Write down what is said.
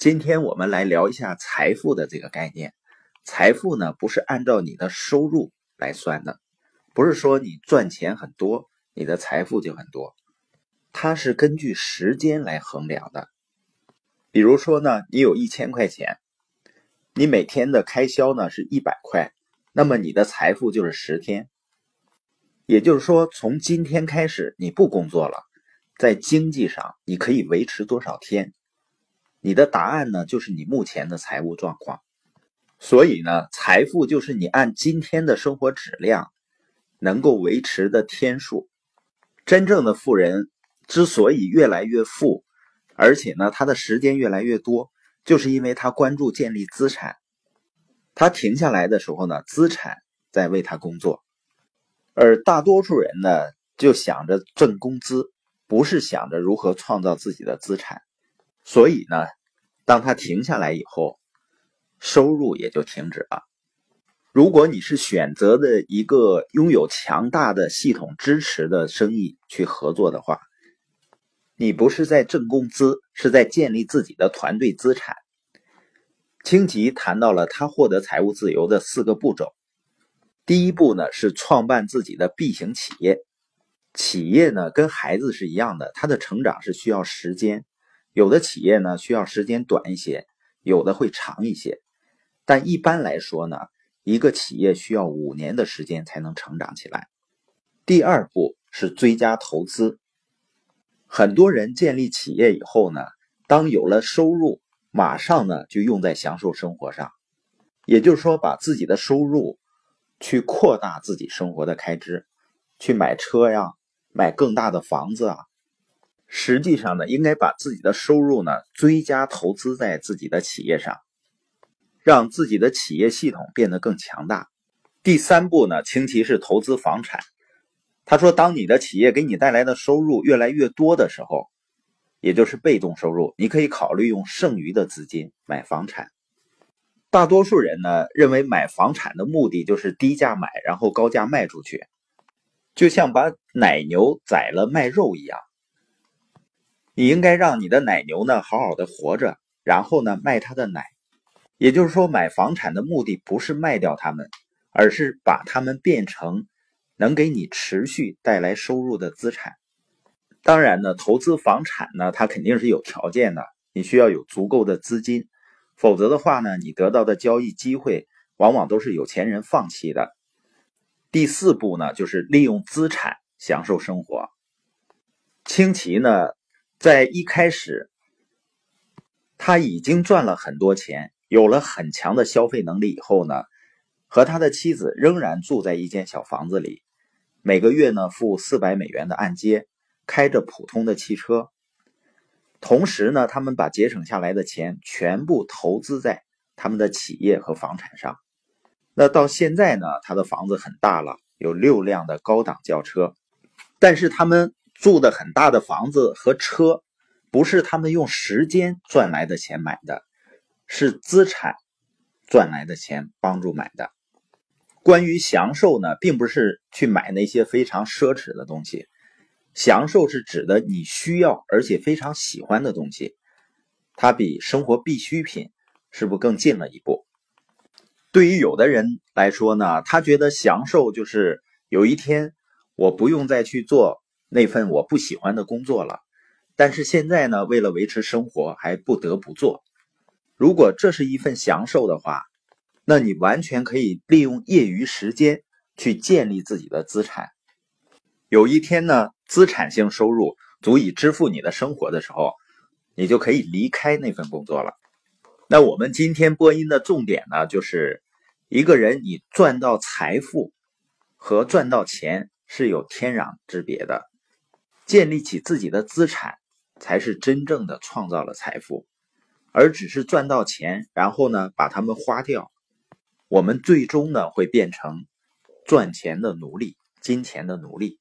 今天我们来聊一下财富的这个概念。财富呢，不是按照你的收入来算的，不是说你赚钱很多，你的财富就很多，它是根据时间来衡量的。比如说呢，你有一千块钱，你每天的开销呢是一百块，那么你的财富就是十天。也就是说，从今天开始你不工作了，在经济上你可以维持多少天？你的答案呢，就是你目前的财务状况。所以呢，财富就是你按今天的生活质量能够维持的天数。真正的富人之所以越来越富，而且呢，他的时间越来越多，就是因为他关注建立资产。他停下来的时候呢，资产在为他工作。而大多数人呢，就想着挣工资，不是想着如何创造自己的资产。所以呢，当他停下来以后，收入也就停止了。如果你是选择的一个拥有强大的系统支持的生意去合作的话，你不是在挣工资，是在建立自己的团队资产。清吉谈到了他获得财务自由的四个步骤。第一步呢是创办自己的 B 型企业。企业呢跟孩子是一样的，它的成长是需要时间。有的企业呢需要时间短一些，有的会长一些，但一般来说呢，一个企业需要五年的时间才能成长起来。第二步是追加投资。很多人建立企业以后呢，当有了收入，马上呢就用在享受生活上，也就是说把自己的收入去扩大自己生活的开支，去买车呀，买更大的房子啊。实际上呢，应该把自己的收入呢追加投资在自己的企业上，让自己的企业系统变得更强大。第三步呢，清奇是投资房产。他说，当你的企业给你带来的收入越来越多的时候，也就是被动收入，你可以考虑用剩余的资金买房产。大多数人呢认为买房产的目的就是低价买，然后高价卖出去，就像把奶牛宰了卖肉一样。你应该让你的奶牛呢好好的活着，然后呢卖它的奶。也就是说，买房产的目的不是卖掉它们，而是把它们变成能给你持续带来收入的资产。当然呢，投资房产呢，它肯定是有条件的，你需要有足够的资金，否则的话呢，你得到的交易机会往往都是有钱人放弃的。第四步呢，就是利用资产享受生活。清奇呢？在一开始，他已经赚了很多钱，有了很强的消费能力以后呢，和他的妻子仍然住在一间小房子里，每个月呢付四百美元的按揭，开着普通的汽车，同时呢，他们把节省下来的钱全部投资在他们的企业和房产上。那到现在呢，他的房子很大了，有六辆的高档轿车，但是他们。住的很大的房子和车，不是他们用时间赚来的钱买的，是资产赚来的钱帮助买的。关于享受呢，并不是去买那些非常奢侈的东西，享受是指的你需要而且非常喜欢的东西，它比生活必需品是不是更近了一步？对于有的人来说呢，他觉得享受就是有一天我不用再去做。那份我不喜欢的工作了，但是现在呢，为了维持生活，还不得不做。如果这是一份享受的话，那你完全可以利用业余时间去建立自己的资产。有一天呢，资产性收入足以支付你的生活的时候，你就可以离开那份工作了。那我们今天播音的重点呢，就是一个人你赚到财富和赚到钱是有天壤之别的。建立起自己的资产，才是真正的创造了财富，而只是赚到钱，然后呢把它们花掉，我们最终呢会变成赚钱的奴隶，金钱的奴隶。